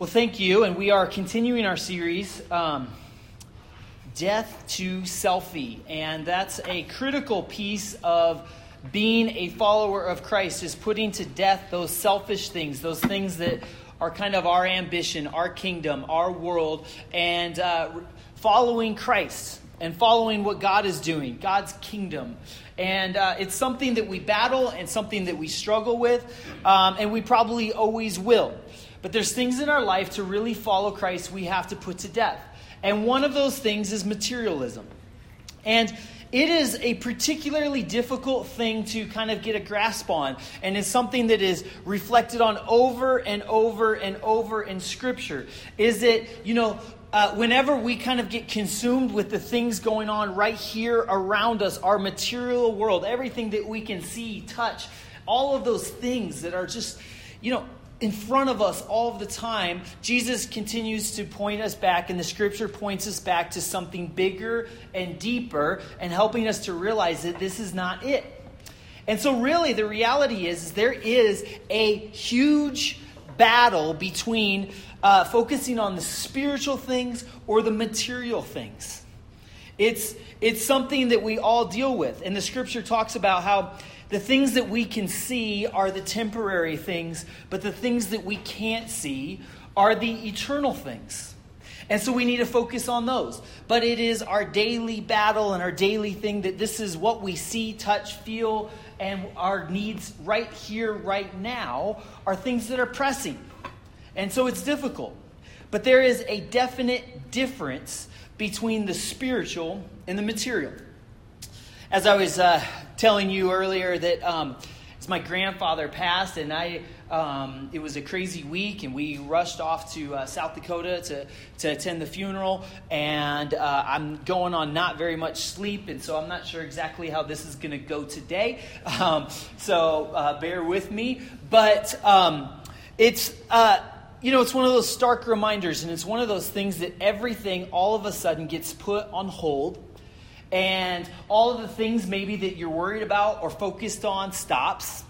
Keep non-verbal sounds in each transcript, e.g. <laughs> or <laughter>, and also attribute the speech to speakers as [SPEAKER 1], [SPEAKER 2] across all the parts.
[SPEAKER 1] Well, thank you. And we are continuing our series, um, Death to Selfie. And that's a critical piece of being a follower of Christ, is putting to death those selfish things, those things that are kind of our ambition, our kingdom, our world, and uh, following Christ and following what God is doing, God's kingdom. And uh, it's something that we battle and something that we struggle with, um, and we probably always will. But there's things in our life to really follow Christ we have to put to death. And one of those things is materialism. And it is a particularly difficult thing to kind of get a grasp on, and it's something that is reflected on over and over and over in Scripture. Is that, you know, uh, whenever we kind of get consumed with the things going on right here around us, our material world, everything that we can see, touch, all of those things that are just, you know, in front of us all the time, Jesus continues to point us back, and the scripture points us back to something bigger and deeper and helping us to realize that this is not it. And so, really, the reality is, is there is a huge battle between uh, focusing on the spiritual things or the material things. It's, it's something that we all deal with. And the scripture talks about how the things that we can see are the temporary things, but the things that we can't see are the eternal things. And so we need to focus on those. But it is our daily battle and our daily thing that this is what we see, touch, feel, and our needs right here, right now are things that are pressing. And so it's difficult. But there is a definite difference between the spiritual and the material. As I was uh, telling you earlier that um, as my grandfather passed, and I um, it was a crazy week, and we rushed off to uh, South Dakota to, to attend the funeral. And uh, I'm going on not very much sleep, and so I'm not sure exactly how this is going to go today. <laughs> Um, so uh, bear with me. But um, it's uh, you know, it's one of those stark reminders, and it's one of those things that everything all of a sudden gets put on hold and all of the things maybe that you're worried about or focused on stops.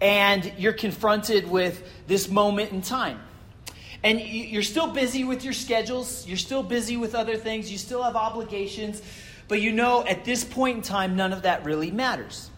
[SPEAKER 1] And you're confronted with this moment in time. And you're still busy with your schedules. You're still busy with other things. You still have obligations. But you know at this point in time none of that really matters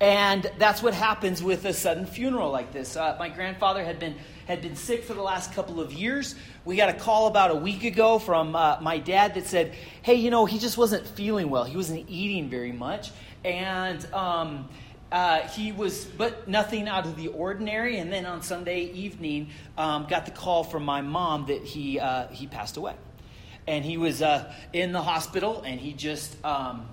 [SPEAKER 1] and that's what happens with a sudden funeral like this uh, my grandfather had been had been sick for the last couple of years. We got a call about a week ago from uh, my dad that said, hey, you know, he just wasn't feeling well. He wasn't eating very much. And, um, uh, he was, but nothing out of the ordinary. And then on Sunday evening, um, got the call from my mom that he uh, he passed away, and he was uh, in the hospital, and he just um,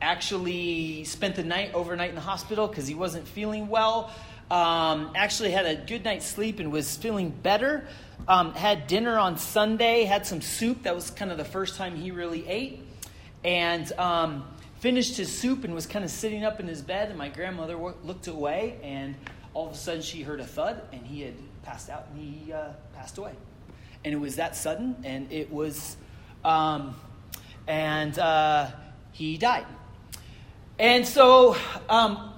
[SPEAKER 1] actually spent the night overnight in the hospital because he wasn't feeling well. Um, actually had a good night's sleep and was feeling better. Um, had dinner on Sunday, had some soup. That was kind of the first time he really ate. And um, finished his soup and was kind of sitting up in his bed. And my grandmother looked away, and all of a sudden she heard a thud, and he had passed out and he uh, passed away. And it was that sudden, and it was, um, and uh, he died. And so, um,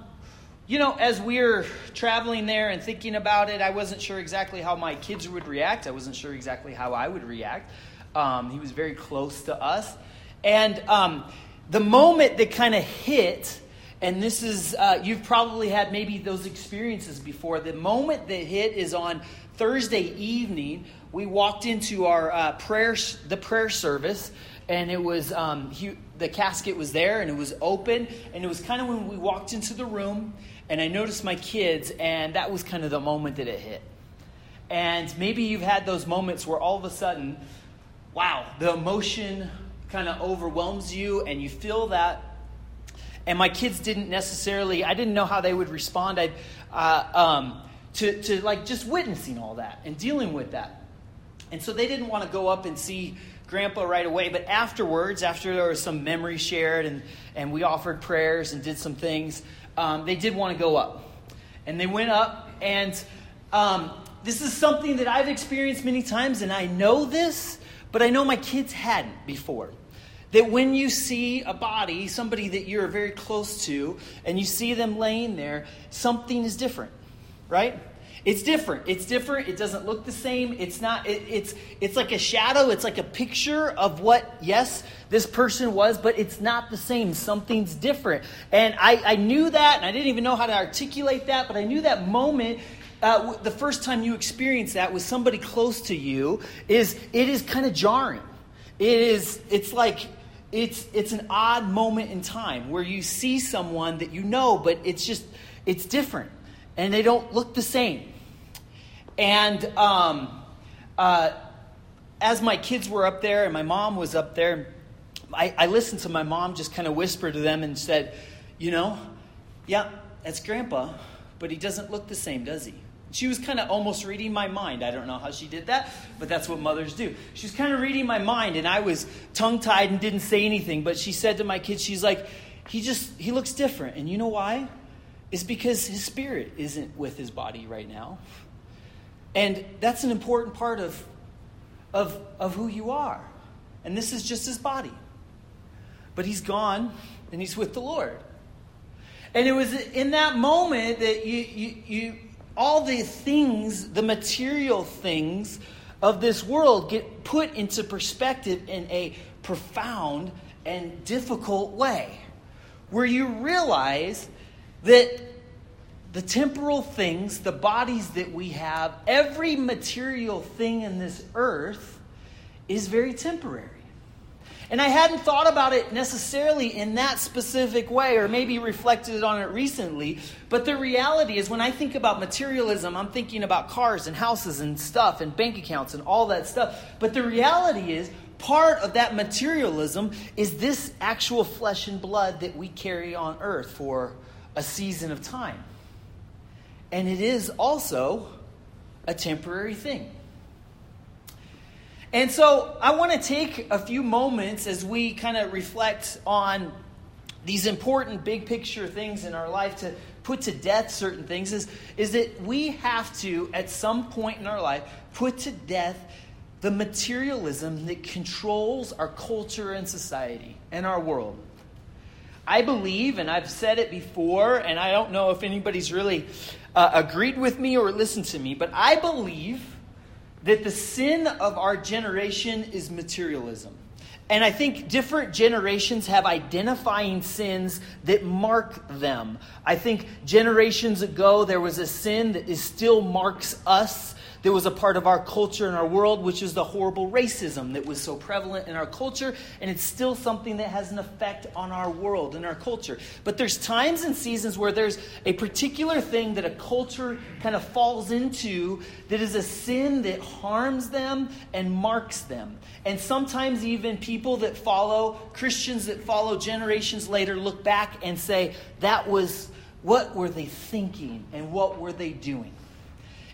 [SPEAKER 1] you know, as we were traveling there and thinking about it, I wasn't sure exactly how my kids would react. I wasn't sure exactly how I would react. Um, he was very close to us. And um, the moment that kind of hit, and this is, uh, you've probably had maybe those experiences before. The moment that hit is on Thursday evening. We walked into our uh, prayer, the prayer service, and it was um, he, the casket was there, and it was open, and it was kind of when we walked into the room and I noticed my kids, and that was kind of the moment that it hit. And maybe you've had those moments where all of a sudden, wow, the emotion kind of overwhelms you, and you feel that. And my kids didn't necessarily, I didn't know how they would respond I, uh, um, to, to like just witnessing all that and dealing with that. And so they didn't want to go up and see grandpa right away, but afterwards, after there was some memory shared and, and we offered prayers and did some things, um, they did want to go up. And they went up, and um, this is something that I've experienced many times, and I know this, but I know my kids hadn't before. That when you see a body, somebody that you're very close to, and you see them laying there, something is different, right? It's different. It's different. It doesn't look the same. It's not, it, it's, it's like a shadow. It's like a picture of what, yes, this person was, but it's not the same. Something's different. And I, I knew that, and I didn't even know how to articulate that, but I knew that moment uh, the first time you experience that with somebody close to you is it is kind of jarring. It is it's like it's it's an odd moment in time where you see someone that you know, but it's just it's different and they don't look the same. And um, uh, as my kids were up there and my mom was up there, I, I listened to my mom just kind of whisper to them and said, You know, yeah, that's grandpa, but he doesn't look the same, does he? She was kind of almost reading my mind. I don't know how she did that, but that's what mothers do. She was kind of reading my mind, and I was tongue tied and didn't say anything. But she said to my kids, She's like, he just, he looks different. And you know why? It's because his spirit isn't with his body right now. And that's an important part of, of, of who you are. And this is just his body. But he's gone and he's with the Lord. And it was in that moment that you, you, you all the things, the material things of this world get put into perspective in a profound and difficult way, where you realize that the temporal things, the bodies that we have, every material thing in this earth is very temporary. And I hadn't thought about it necessarily in that specific way, or maybe reflected on it recently. But the reality is, when I think about materialism, I'm thinking about cars and houses and stuff and bank accounts and all that stuff. But the reality is, part of that materialism is this actual flesh and blood that we carry on earth for a season of time. And it is also a temporary thing. And so I want to take a few moments as we kind of reflect on these important big picture things in our life to put to death certain things is, is that we have to, at some point in our life, put to death the materialism that controls our culture and society and our world. I believe, and I've said it before, and I don't know if anybody's really uh, agreed with me or listened to me, but I believe that the sin of our generation is materialism. And I think different generations have identifying sins that mark them. I think generations ago there was a sin that is still marks us that was a part of our culture and our world, which is the horrible racism that was so prevalent in our culture, and it's still something that has an effect on our world and our culture. But there's times and seasons where there's a particular thing that a culture kind of falls into that is a sin that harms them and marks them. And sometimes even people that follow, Christians that follow generations later, look back and say, that was, what were they thinking and what were they doing?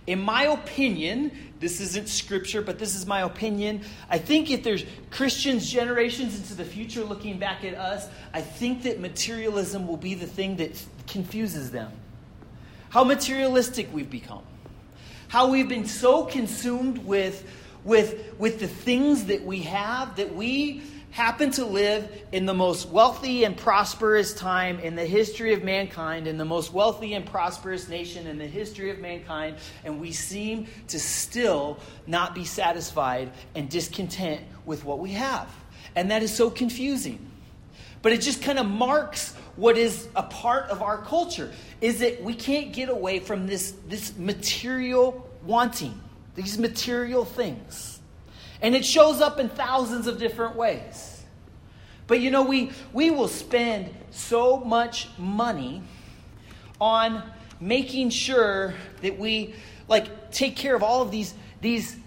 [SPEAKER 1] In my opinion, this isn't scripture, but this is my opinion. I think if there's Christians generations into the future looking back at us, I think that materialism will be the thing that confuses them. How materialistic we've become. How we've been so consumed with, with, with the things that we have that we happen to live in the most wealthy and prosperous time in the history of mankind, in the most wealthy and prosperous nation in the history of mankind, and we seem to still not be satisfied and discontent with what we have. And that is so confusing. But it just kind of marks what is a part of our culture is that we can't get away from this, this material wanting, these material things. And it shows up in thousands of different ways. But you know, we, we will spend so much money on making sure that we like take care of all of these, these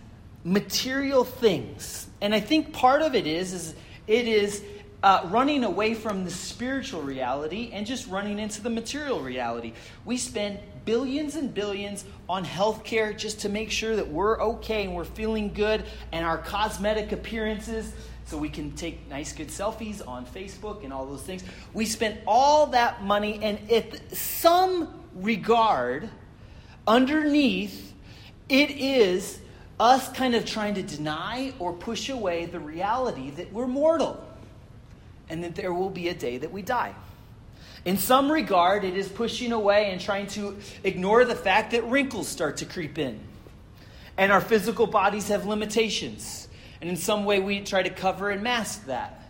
[SPEAKER 1] material things. And I think part of it is, is it is uh, running away from the spiritual reality and just running into the material reality. We spend billions and billions on healthcare just to make sure that we're okay and we're feeling good and our cosmetic appearances so we can take nice good selfies on Facebook and all those things. We spend all that money and at some regard underneath it is us kind of trying to deny or push away the reality that we're mortal and that there will be a day that we die. In some regard, it is pushing away and trying to ignore the fact that wrinkles start to creep in. And our physical bodies have limitations. And in some way, we try to cover and mask that.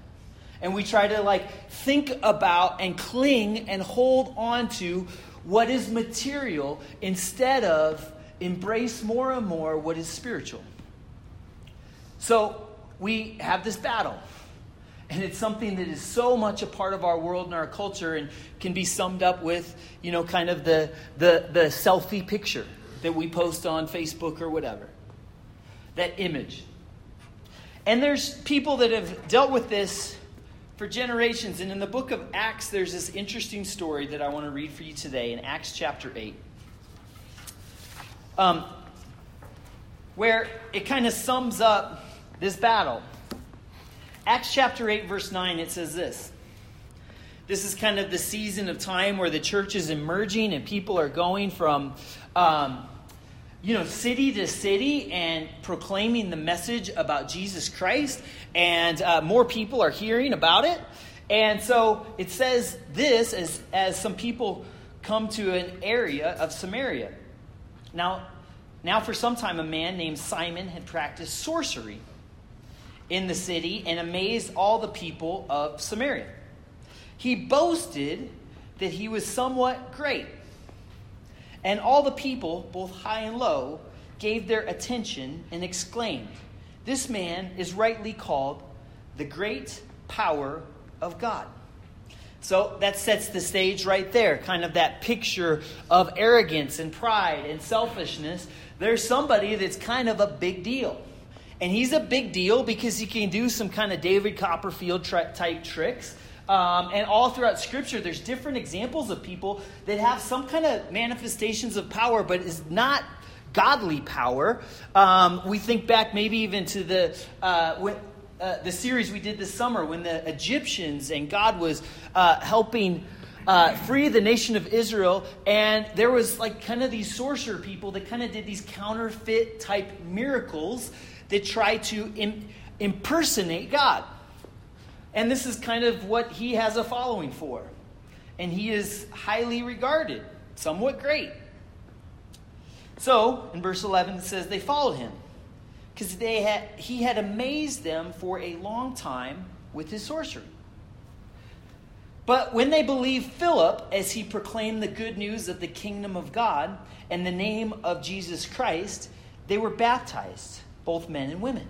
[SPEAKER 1] And we try to like think about and cling and hold on to what is material instead of embrace more and more what is spiritual. So we have this battle. And it's something that is so much a part of our world and our culture and can be summed up with, you know, kind of the, the, the selfie picture that we post on Facebook or whatever. That image. And there's people that have dealt with this for generations. And in the book of Acts, there's this interesting story that I want to read for you today in Acts chapter 8. Um, where it kind of sums up this battle. Acts chapter 8, verse 9, it says this. This is kind of the season of time where the church is emerging and people are going from, um, you know, city to city and proclaiming the message about Jesus Christ. And uh, more people are hearing about it. And so it says this as, as some people come to an area of Samaria. Now, now, for some time, a man named Simon had practiced sorcery in the city and amazed all the people of Samaria. He boasted that he was somewhat great. And all the people, both high and low, gave their attention and exclaimed, This man is rightly called the great power of God. So that sets the stage right there, kind of that picture of arrogance and pride and selfishness. There's somebody that's kind of a big deal. And he's a big deal because he can do some kind of David Copperfield type tricks. Um, and all throughout Scripture, there's different examples of people that have some kind of manifestations of power, but is not godly power. Um, we think back maybe even to the uh, when, uh, the series we did this summer when the Egyptians and God was uh, helping. Uh, free the nation of Israel, and there was like kind of these sorcerer people that kind of did these counterfeit type miracles that try to Im- impersonate God. And this is kind of what he has a following for. And he is highly regarded, somewhat great. So, in verse 11, it says, They followed him because they he had amazed them for a long time with his sorcery. But when they believed Philip as he proclaimed the good news of the kingdom of God and the name of Jesus Christ, they were baptized both men and women.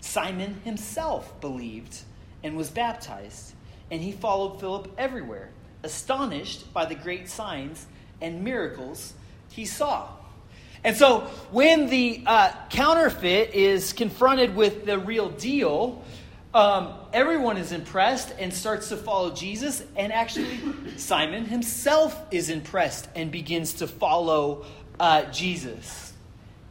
[SPEAKER 1] Simon himself believed and was baptized, and he followed Philip everywhere, astonished by the great signs and miracles he saw. And so, when the uh, counterfeit is confronted with the real deal, um, everyone is impressed and starts to follow Jesus. And actually, Simon himself is impressed and begins to follow uh, Jesus.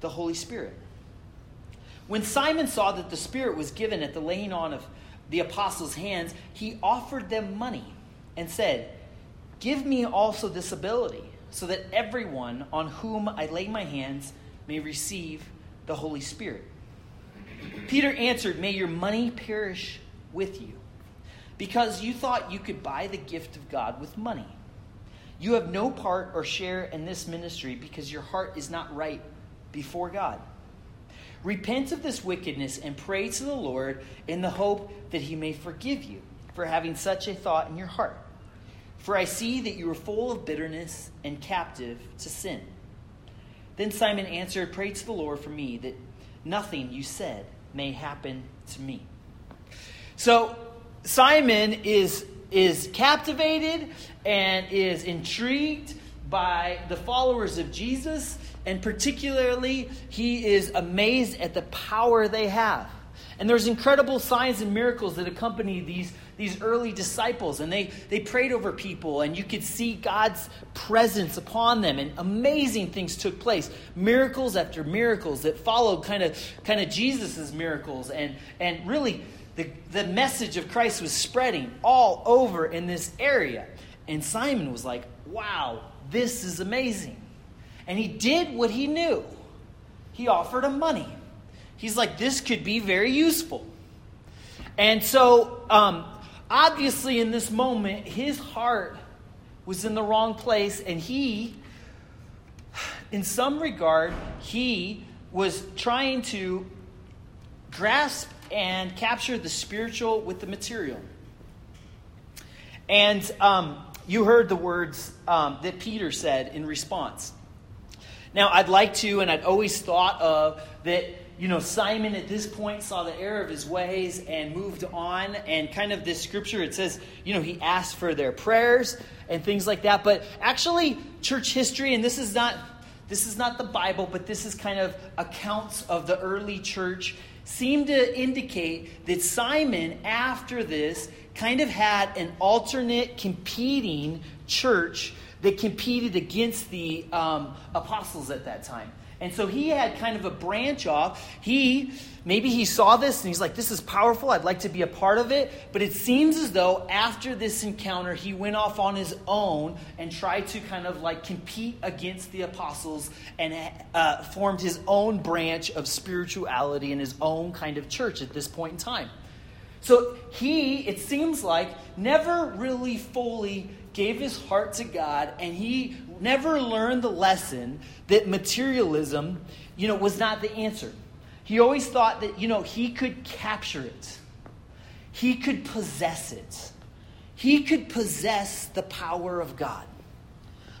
[SPEAKER 1] the Holy Spirit. When Simon saw that the Spirit was given at the laying on of the apostles' hands, he offered them money and said, Give me also this ability, so that everyone on whom I lay my hands may receive the Holy Spirit. Peter answered, May your money perish with you, because you thought you could buy the gift of God with money. You have no part or share in this ministry because your heart is not right before God. Repent of this wickedness and pray to the Lord in the hope that he may forgive you for having such a thought in your heart. For I see that you are full of bitterness and captive to sin. Then Simon answered, Pray to the Lord for me that nothing you said may happen to me. So Simon is, is captivated and is intrigued by the followers of Jesus and particularly, he is amazed at the power they have. And there's incredible signs and miracles that accompany these, these early disciples. And they, they prayed over people, and you could see God's presence upon them. And amazing things took place. Miracles after miracles that followed kind of kind of Jesus' miracles. And, and really, the, the message of Christ was spreading all over in this area. And Simon was like, wow, this is amazing. And he did what he knew. He offered him money. He's like, this could be very useful. And so, um, obviously, in this moment, his heart was in the wrong place, and he, in some regard, he was trying to grasp and capture the spiritual with the material. And um, you heard the words um, that Peter said in response. Now, I'd like to, and I'd always thought of that you know, Simon at this point saw the error of his ways and moved on. And kind of this scripture, it says, you know, he asked for their prayers and things like that. But actually, church history, and this is not this is not the Bible, but this is kind of accounts of the early church, seem to indicate that Simon, after this, kind of had an alternate competing church that competed against the um, apostles at that time. And so he had kind of a branch off. He, maybe he saw this and he's like, this is powerful. I'd like to be a part of it. But it seems as though after this encounter, he went off on his own and tried to kind of like compete against the apostles and uh, formed his own branch of spirituality and his own kind of church at this point in time. So he, it seems like, never really fully gave his heart to God and he never learned the lesson that materialism, you know, was not the answer. He always thought that, you know, he could capture it. He could possess it. He could possess the power of God.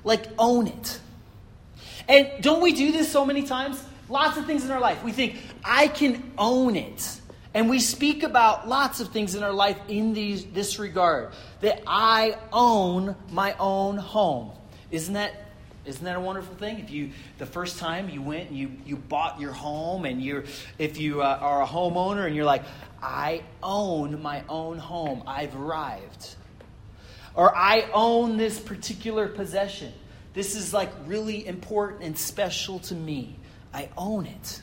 [SPEAKER 1] Like own it. And don't we do this so many times? Lots of things in our life. We think, I can own it. And we speak about lots of things in our life in these, this regard that I own my own home. Isn't that isn't that a wonderful thing? If you the first time you went and you you bought your home and you're if you uh, are a homeowner and you're like I own my own home. I've arrived. Or I own this particular possession. This is like really important and special to me. I own it.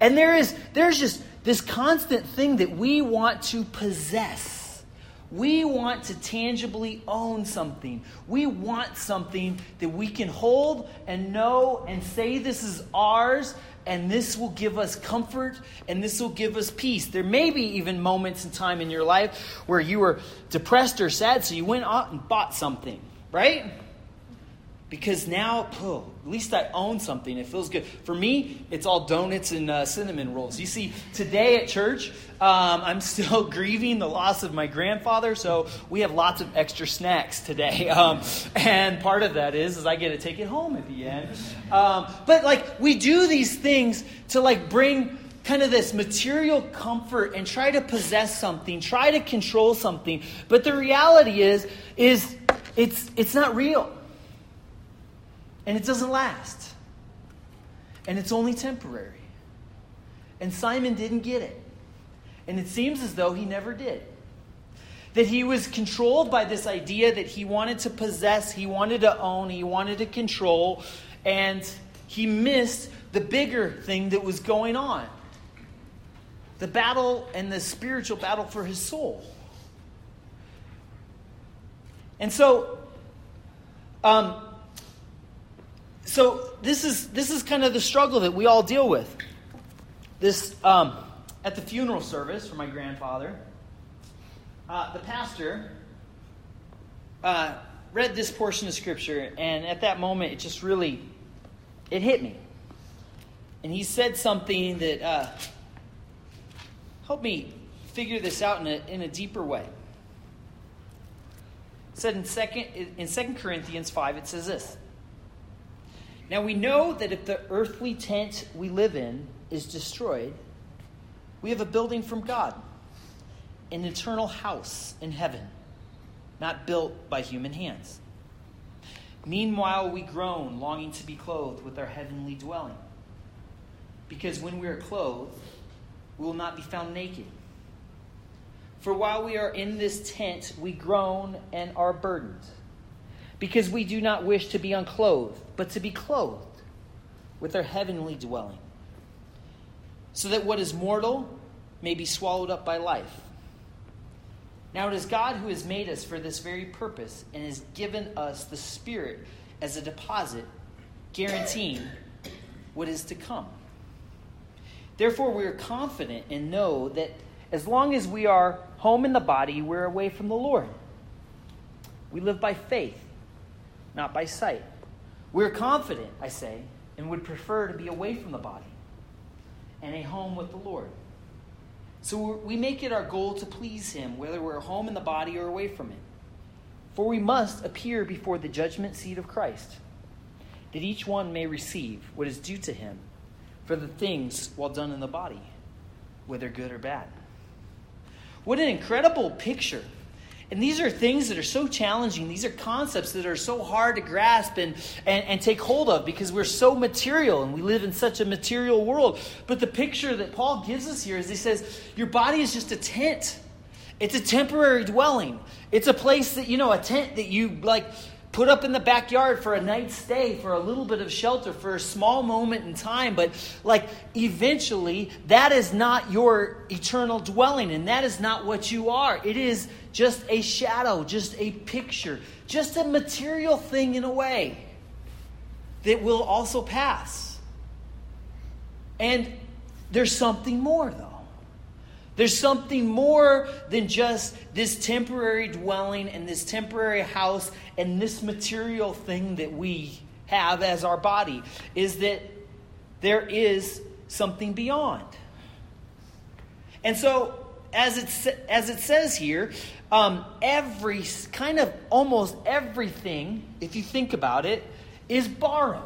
[SPEAKER 1] And there is there's just this constant thing that we want to possess. We want to tangibly own something. We want something that we can hold and know and say this is ours, and this will give us comfort and this will give us peace. There may be even moments in time in your life where you were depressed or sad, so you went out and bought something, right? Because now, oh, at least I own something. It feels good. For me, it's all donuts and uh, cinnamon rolls. You see, today at church, um, I'm still <laughs> grieving the loss of my grandfather, so we have lots of extra snacks today. <laughs> Um, and part of that is, is I get to take it home at the end. Um, but like, we do these things to like bring kind of this material comfort and try to possess something, try to control something. But the reality is, is it's it's not real. And it doesn't last. And it's only temporary. And Simon didn't get it. And it seems as though he never did. That he was controlled by this idea that he wanted to possess, he wanted to own, he wanted to control, and he missed the bigger thing that was going on the battle and the spiritual battle for his soul. And so, um, so this is this is kind of the struggle that we all deal with. This um, at the funeral service for my grandfather, uh, the pastor uh, read this portion of scripture, and at that moment, it just really it hit me. And he said something that uh, helped me figure this out in a, in a deeper way. It said in second in Second Corinthians five, it says this. Now we know that if the earthly tent we live in is destroyed, we have a building from God, an eternal house in heaven, not built by human hands. Meanwhile, we groan, longing to be clothed with our heavenly dwelling. Because when we are clothed, we will not be found naked. For while we are in this tent, we groan and are burdened, because we do not wish to be unclothed, but to be clothed with our heavenly dwelling, so that what is mortal may be swallowed up by life. Now it is God who has made us for this very purpose and has given us the Spirit as a deposit, guaranteeing what is to come. Therefore, we are confident and know that as long as we are home in the body, we're away from the Lord. We live by faith, not by sight. We're confident, I say, and would prefer to be away from the body and a home with the Lord. So we make it our goal to please Him, whether we're home in the body or away from it. For we must appear before the judgment seat of Christ, that each one may receive what is due to him for the things well done in the body, whether good or bad. What an incredible picture. And these are things that are so challenging. These are concepts that are so hard to grasp and, and, and take hold of because we're so material and we live in such a material world. But the picture that Paul gives us here is he says, Your body is just a tent, it's a temporary dwelling. It's a place that, you know, a tent that you like put up in the backyard for a night's stay, for a little bit of shelter, for a small moment in time. But, like, eventually, that is not your eternal dwelling, and that is not what you are. It is just a shadow, just a picture, just a material thing in a way that will also pass. And there's something more, though. There's something more than just this temporary dwelling and this temporary house and this material thing that we have as our body. Is that there is something beyond. And so, as it, as it says here, um, every kind of almost everything, if you think about it, is borrowed.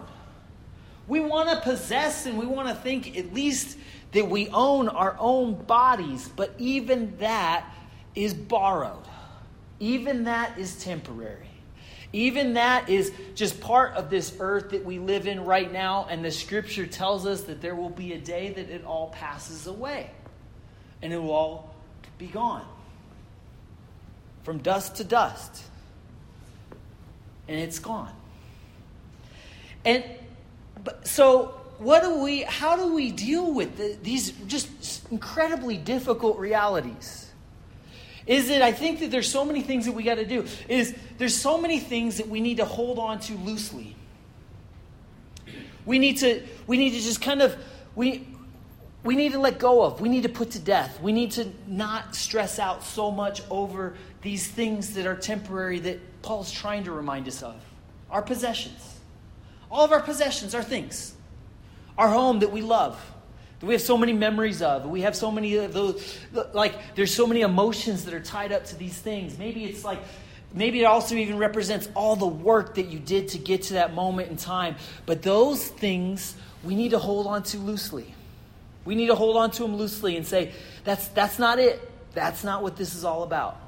[SPEAKER 1] We want to possess and we want to think at least that we own our own bodies, but even that is borrowed. Even that is temporary. Even that is just part of this earth that we live in right now, and the scripture tells us that there will be a day that it all passes away and it will all be gone. From dust to dust. And it's gone. And so what do we, how do we deal with the, these just incredibly difficult realities? Is it, I think that there's so many things that we got to do. Is there's so many things that we need to hold on to loosely. We need to, we need to just kind of, we, we need to let go of. We need to put to death. We need to not stress out so much over these things that are temporary that Paul's trying to remind us of. Our possessions. All of our possessions are things our home that we love, that we have so many memories of. We have so many of those, like, there's so many emotions that are tied up to these things. Maybe it's like, maybe it also even represents all the work that you did to get to that moment in time. But those things we need to hold on to loosely. We need to hold on to them loosely and say, that's, that's not it. That's not what this is all about.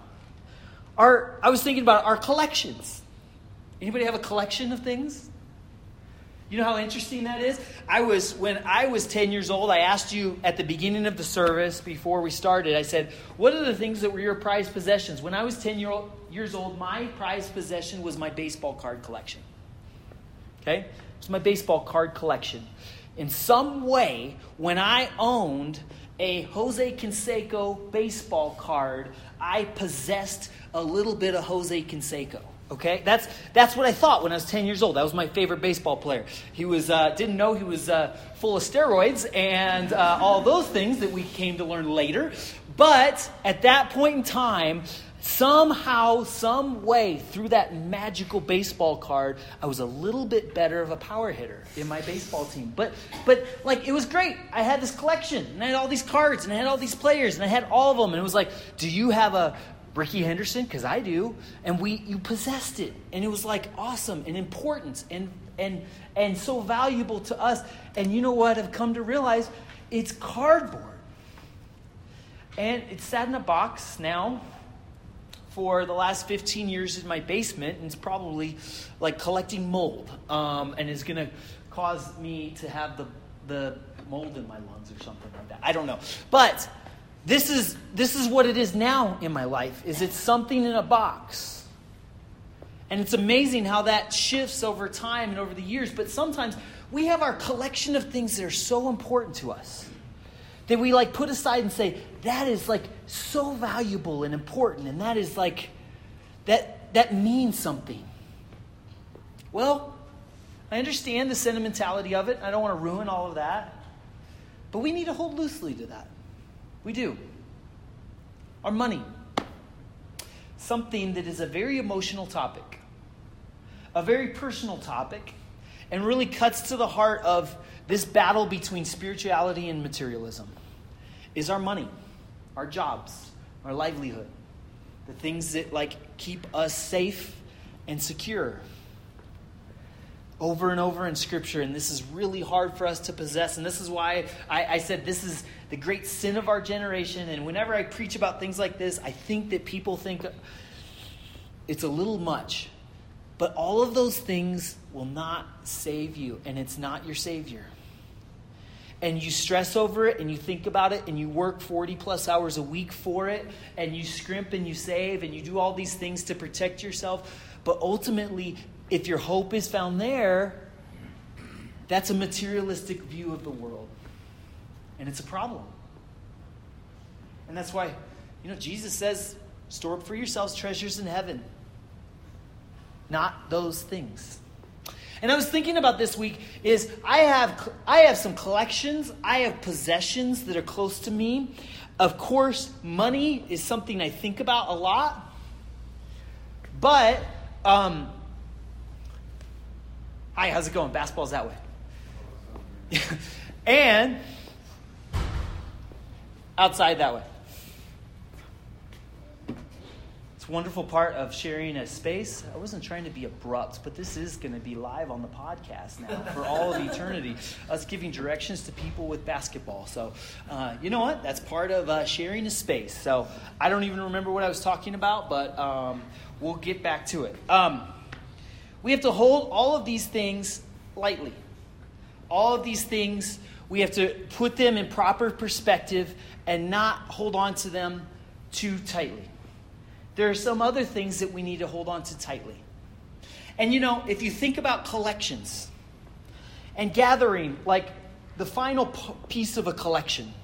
[SPEAKER 1] Our, I was thinking about our collections. Anybody have a collection of things? You know how interesting that is? I was when I was 10 years old, I asked you at the beginning of the service before we started, I said, "What are the things that were your prized possessions?" When I was 10 year old, years old, my prized possession was my baseball card collection. Okay? It was my baseball card collection. In some way, when I owned a Jose Canseco baseball card, I possessed a little bit of Jose Canseco. Okay, that's that's what I thought when I was 10 years old. That was my favorite baseball player. He was uh, didn't know he was uh, full of steroids and uh, all those things that we came to learn later. But at that point in time, somehow, some way, through that magical baseball card, I was a little bit better of a power hitter in my baseball team. But but like it was great. I had this collection and I had all these cards and I had all these players and I had all of them. And it was like, do you have a Rickey Henderson because I do, and we you possessed it, and it was like awesome and important and and and so valuable to us. And you know what? I've come to realize it's cardboard, and it's sat in a box now for the last 15 years in my basement, and it's probably like collecting mold, um, and is going to cause me to have the the mold in my lungs or something like that. I don't know. But this is this is what it is now in my life is it's something in a box. And it's amazing how that shifts over time and over the years, but sometimes we have our collection of things that are so important to us that we like put aside and say that is like so valuable and important and that is like that that means something. Well i understand the sentimentality of it. I don't want to ruin all of that. But we need to hold loosely to that we do. Our money. Something that is a very emotional topic. A very personal topic and really cuts to the heart of this battle between spirituality and materialism is our money, our jobs, our livelihood, the things that like keep us safe and secure. Over and over in Scripture, and this is really hard for us to possess. And this is why I, I said this is the great sin of our generation. And whenever I preach about things like this, I think that people think it's a little much. But all of those things will not save you, and it's not your Savior and you stress over it and you think about it and you work 40 plus hours a week for it and you scrimp and you save and you do all these things to protect yourself. But ultimately, if your hope is found there, that's a materialistic view of the world. And it's a problem. And that's why, you know, Jesus says, store up for yourselves treasures in heaven, not those things. And I was thinking about this week is I have I have some collections, I have possessions that are close to me. Of course, money is something I think about a lot. But um Hi, how's it going? Basketball's that way. <laughs> and outside that way. It's a wonderful part of sharing a space. I wasn't trying to be abrupt, but this is going to be live on the podcast now for all of eternity. <laughs> Us giving directions to people with basketball. So, uh, you know what? That's part of uh, sharing a space. So, I don't even remember what I was talking about, but um, we'll get back to it. Um, we have to hold all of these things lightly. All of these things, we have to put them in proper perspective and not hold on to them too tightly there are some other things that we need to hold on to tightly. And you know, if you think about collections and gathering, like the final piece of a collection,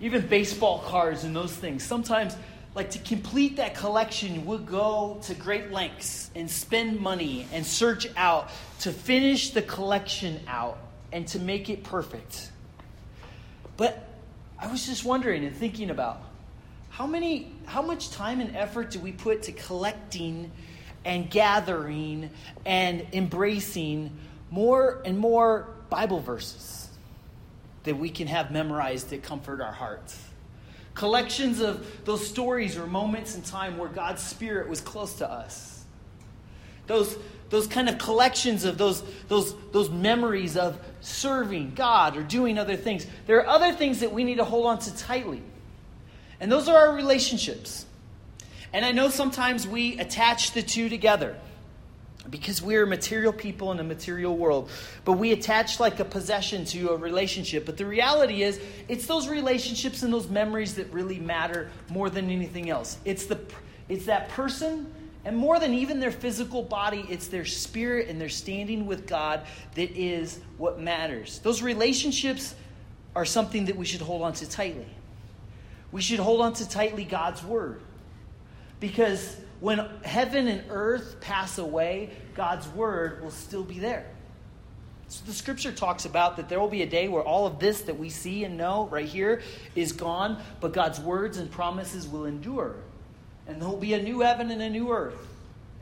[SPEAKER 1] even baseball cards and those things, sometimes, like to complete that collection, we'll go to great lengths and spend money and search out to finish the collection out and to make it perfect. But I was just wondering and thinking about how many how much time and effort do we put to collecting and gathering and embracing more and more Bible verses that we can have memorized that comfort our hearts? Collections of those stories or moments in time where God's Spirit was close to us. Those, those kind of collections of those, those, those memories of serving God or doing other things. There are other things that we need to hold on to tightly. And those are our relationships. And I know sometimes we attach the two together because we're material people in a material world. But we attach like a possession to a relationship. But the reality is, it's those relationships and those memories that really matter more than anything else. It's, the, it's that person, and more than even their physical body, it's their spirit and their standing with God that is what matters. Those relationships are something that we should hold on to tightly we should hold on to tightly God's word. Because when heaven and earth pass away, God's word will still be there. So the scripture talks about that there will be a day where all of this that we see and know right here is gone, but God's words and promises will endure. And there will be a new heaven and a new earth.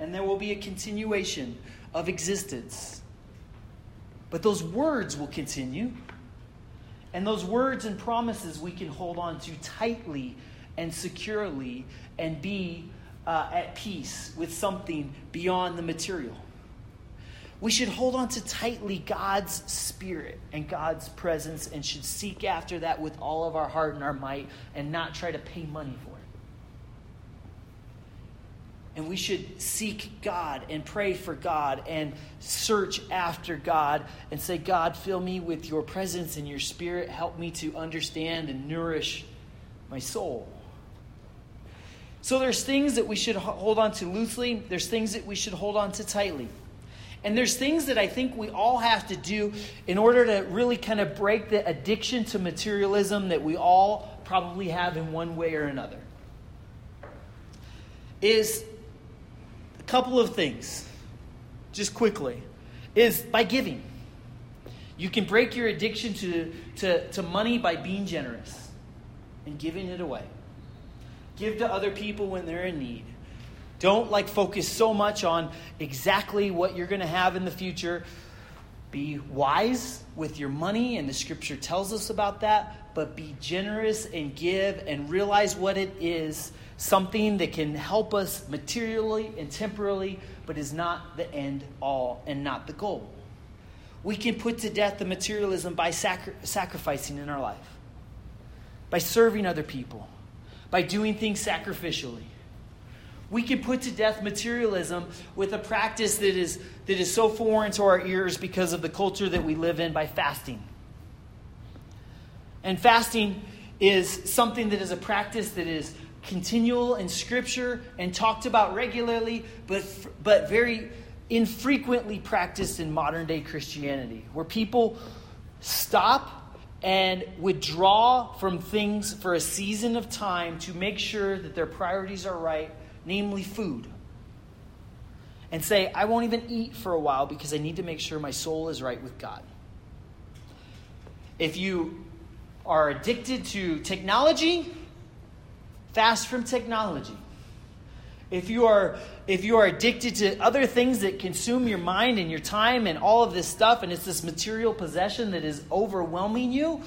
[SPEAKER 1] And there will be a continuation of existence. But those words will continue. And those words and promises we can hold on to tightly and securely and be uh, at peace with something beyond the material. We should hold on to tightly God's Spirit and God's presence and should seek after that with all of our heart and our might and not try to pay money for it. and we should seek God and pray for God and search after God and say, God, fill me with your presence and your spirit. Help me to understand and nourish my soul. So there's things that we should hold on to loosely, there's things that we should hold on to tightly. And there's things that I think we all have to do in order to really kind of break the addiction to materialism that we all probably have in one way or another. Is a couple of things, just quickly, is by giving. You can break your addiction to, to, to money by being generous and giving it away. Give to other people when they're in need. Don't like focus so much on exactly what you're going to have in the future. Be wise with your money, and the scripture tells us about that, but be generous and give and realize what it is something that can help us materially and temporally, but is not the end all and not the goal. We can put to death the materialism by sacri- sacrificing in our life, by serving other people, by doing things sacrificially. We can put to death materialism with a practice that is, that is so foreign to our ears because of the culture that we live in by fasting. And fasting is something that is a practice that is continual in Scripture and talked about regularly, but, but very infrequently practiced in modern day Christianity, where people stop and withdraw from things for a season of time to make sure that their priorities are right, namely food. And say, I won't even eat for a while because I need to make sure my soul is right with God. If you are addicted to technology, Fast from technology. If you are if you are addicted to other things that consume your mind and your time and all of this stuff and it's this material possession that is overwhelming you,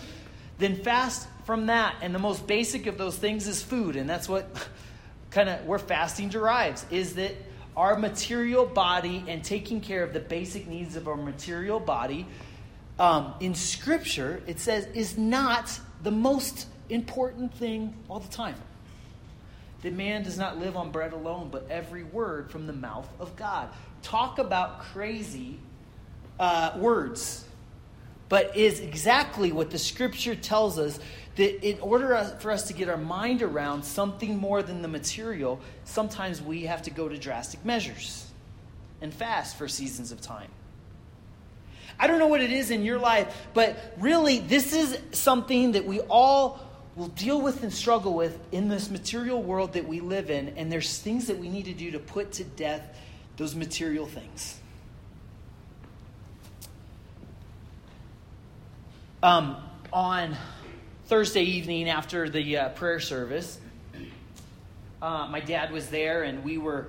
[SPEAKER 1] then fast from that. And the most basic of those things is food, and that's what <laughs> kind of where fasting derives is that our material body and taking care of the basic needs of our material body um, in scripture it says is not the most important thing all the time that man does not live on bread alone, but every word from the mouth of God. Talk about crazy uh, words, but is exactly what the scripture tells us that in order for us to get our mind around something more than the material, sometimes we have to go to drastic measures and fast for seasons of time. I don't know what it is in your life, but really, this is something that we all will deal with and struggle with in this material world that we live in, and there's things that we need to do to put to death those material things. Um, on Thursday evening after the uh, prayer service, uh, my dad was there, and we were.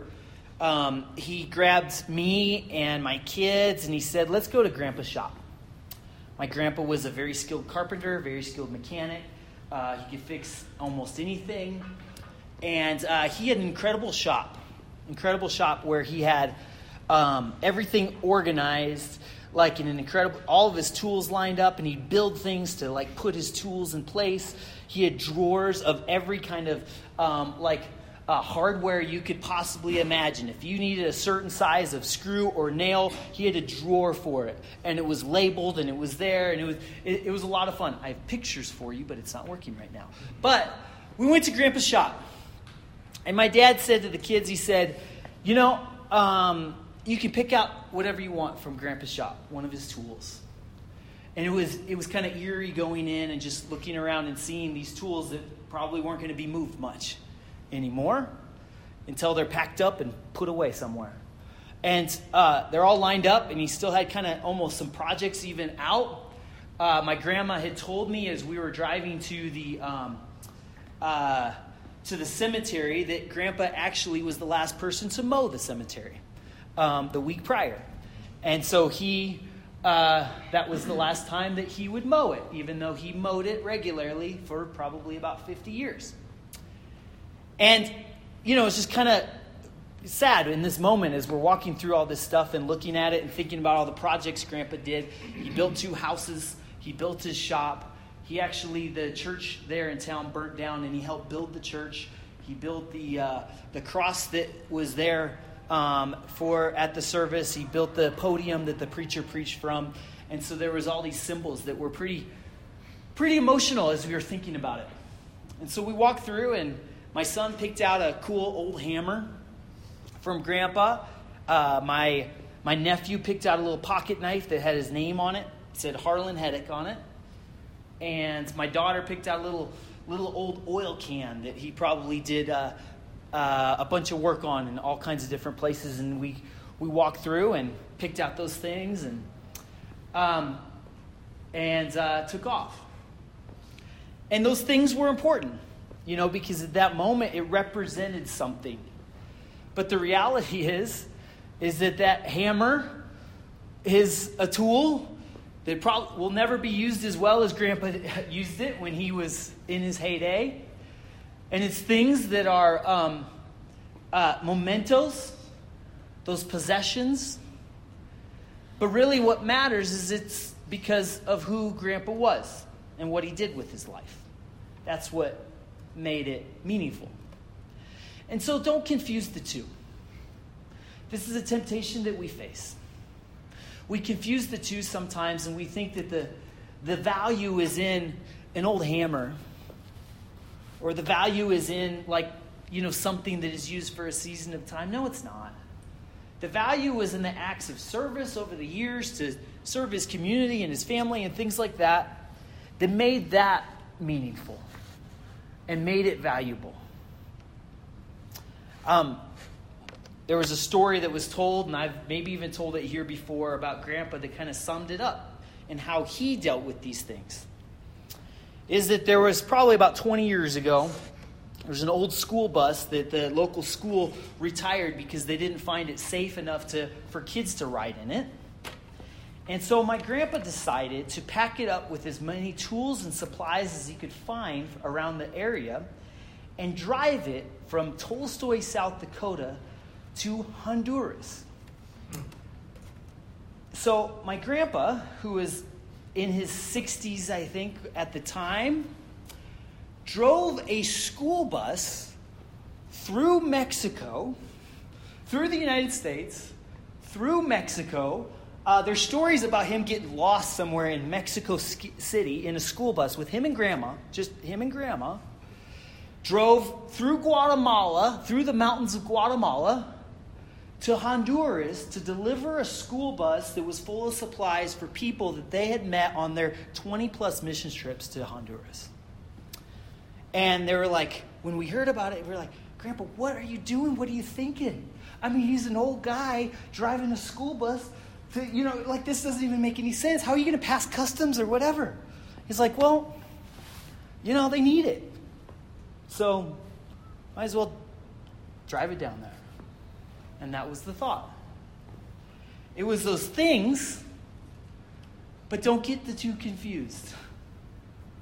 [SPEAKER 1] Um, he grabbed me and my kids, and he said, "Let's go to Grandpa's shop." My grandpa was a very skilled carpenter, very skilled mechanic. Uh, he could fix almost anything. And uh, he had an incredible shop, incredible shop where he had um, everything organized, like in an incredible, all of his tools lined up, and he'd build things to like put his tools in place. He had drawers of every kind of um, like uh, hardware you could possibly imagine. If you needed a certain size of screw or nail, he had a drawer for it, and it was labeled and it was there, and it was it, it was a lot of fun. I have pictures for you, but it's not working right now. But we went to Grandpa's shop, and my dad said to the kids, he said, "You know, um, you can pick out whatever you want from Grandpa's shop, one of his tools." And it was it was kind of eerie going in and just looking around and seeing these tools that probably weren't going to be moved much anymore until they're packed up and put away somewhere. And uh, they're all lined up, and he still had kind of almost some projects even out. Uh, my grandma had told me as we were driving to the um, uh, to the cemetery that Grandpa actually was the last person to mow the cemetery um, the week prior, and so he uh, that was the last time that he would mow it, even though he mowed it regularly for probably about fifty years. And, you know, it's just kind of sad in this moment as we're walking through all this stuff and looking at it and thinking about all the projects Grandpa did. He built two houses, he built his shop. He actually, the church there in town burnt down and he helped build the church. He built the, uh, the cross that was there um, for at the service. He built the podium that the preacher preached from. And so there was all these symbols that were pretty, pretty emotional as we were thinking about it. And so we walked through, and my son picked out a cool old hammer from Grandpa. Uh, my, my nephew picked out a little pocket knife that had his name on it. It said Harlan Heddick on it. And my daughter picked out a little, little old oil can that he probably did uh, uh, a bunch of work on in all kinds of different places. And we, we walked through and picked out those things and, um, and uh, took off. And those things were important, you know, because at that moment it represented something. But the reality <laughs> is, is that that hammer is a tool that probably will never be used as well as Grandpa <laughs> used it when he was in his heyday. And it's things that are um, uh, mementos, those possessions. But really, what matters is it's because of who Grandpa was and what he did with his life. That's what made it meaningful. And so don't confuse the two. This is a temptation that we face. We confuse the two sometimes and we think that the, the value is in an old hammer or the value is in like you know something that is used for a season of time no it's not the value was in the acts of service over the years to serve his community and his family and things like that that made that meaningful and made it valuable. Um, there was a story that was told, and I've maybe even told it here before about Grandpa that kind of summed it up and how he dealt with these things. Is that there was probably about 20 years ago, there was an old school bus that the local school retired because they didn't find it safe enough to, for kids to ride in it. And so my grandpa decided to pack it up with as many tools and supplies as he could find around the area and drive it from Tolstoy, South Dakota to Honduras. So my grandpa, who was in his 60s, I think, at the time, drove a school bus through Mexico, through the United States, through Mexico, uh, there's stories about him getting lost somewhere in Mexico City in a school bus with him and grandma, just him and grandma. Drove through Guatemala, through the mountains of Guatemala, to Honduras to deliver a school bus that was full of supplies for people that they had met on their 20 plus mission trips to Honduras. And they were like, when we heard about it, we were like, Grandpa, what are you doing? What are you thinking? I mean, he's an old guy driving a school bus to, you know, like this doesn't even make any sense. How are you going to pass customs or whatever? He's like, well, you know, they need it. So might as well drive it down there. And that was the thought. It was those things, but don't get the two confused.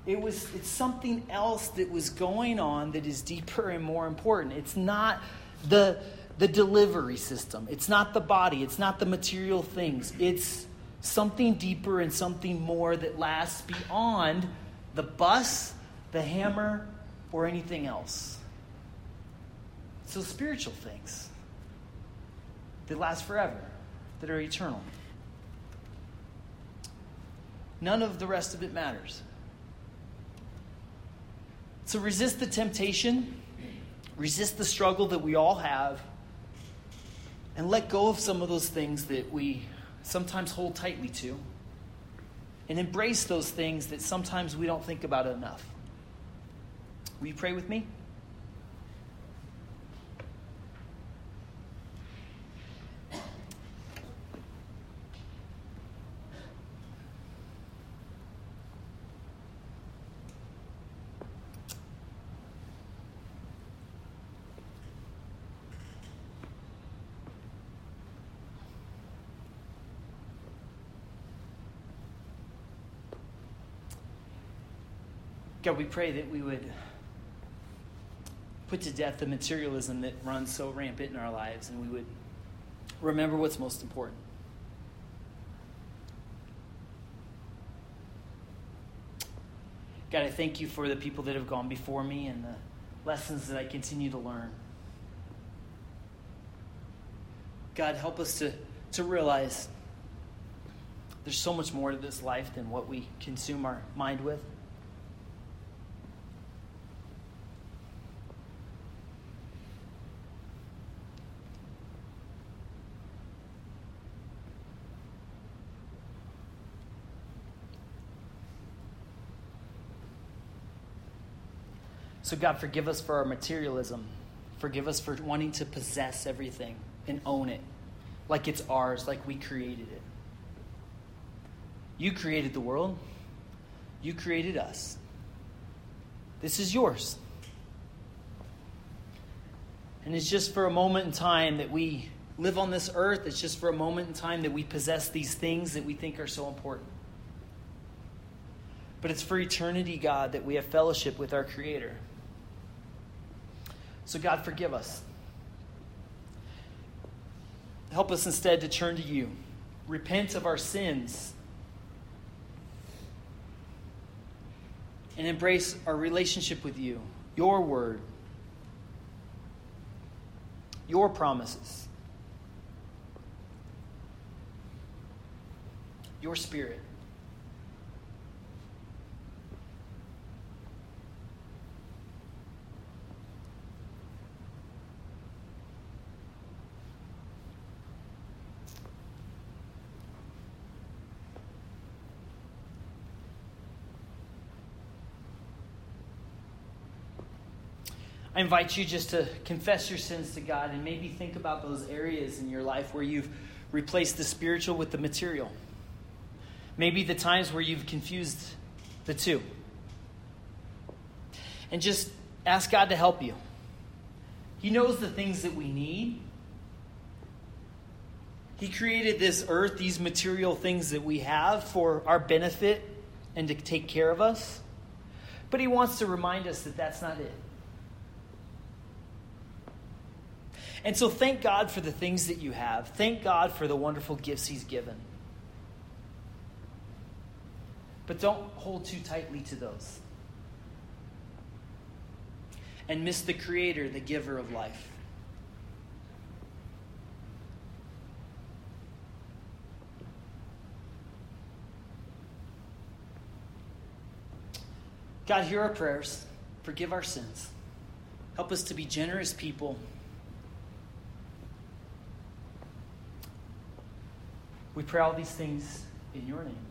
[SPEAKER 1] It was it's something else that was going on that is deeper and more important. It's not the the delivery system. It's not the body, it's not the material things. It's something deeper and something more that lasts beyond the bus, the hammer, or anything else. So, spiritual things that last forever, that are eternal. None of the rest of it matters. So, resist the temptation, resist the struggle that we all have and let go of some of those things that we sometimes hold tightly to and embrace those things that sometimes we don't think about enough. Will you pray with me? God, we pray that we would put to death the materialism that runs so rampant in our lives and we would remember what's most important. God, I thank you for the people that have gone before me and the lessons that I continue to learn. God, help us to, to realize there's so much more to this life than what we consume our mind with. So, God, forgive us for our materialism. Forgive us for wanting to possess everything and own it like it's ours, like we created it. You created the world, you created us. This is yours. And it's just for a moment in time that we live on this earth. It's just for a moment in time that we possess these things that we think are so important. But it's for eternity, God, that we have fellowship with our Creator. So, God, forgive us. Help us instead to turn to you, repent of our sins, and embrace our relationship with you, your word, your promises, your spirit. I invite you just to confess your sins to God and maybe think about those areas in your life where you've replaced the spiritual with the material. Maybe the times where you've confused the two. And just ask God to help you. He knows the things that we need. He created this earth, these material things that we have for our benefit and to take care of us. But He wants to remind us that that's not it. And so thank God for the things that you have. Thank God for the wonderful gifts He's given. But don't hold too tightly to those. And miss the Creator, the giver of life. God, hear our prayers. Forgive our sins. Help us to be generous people We pray all these things in your name.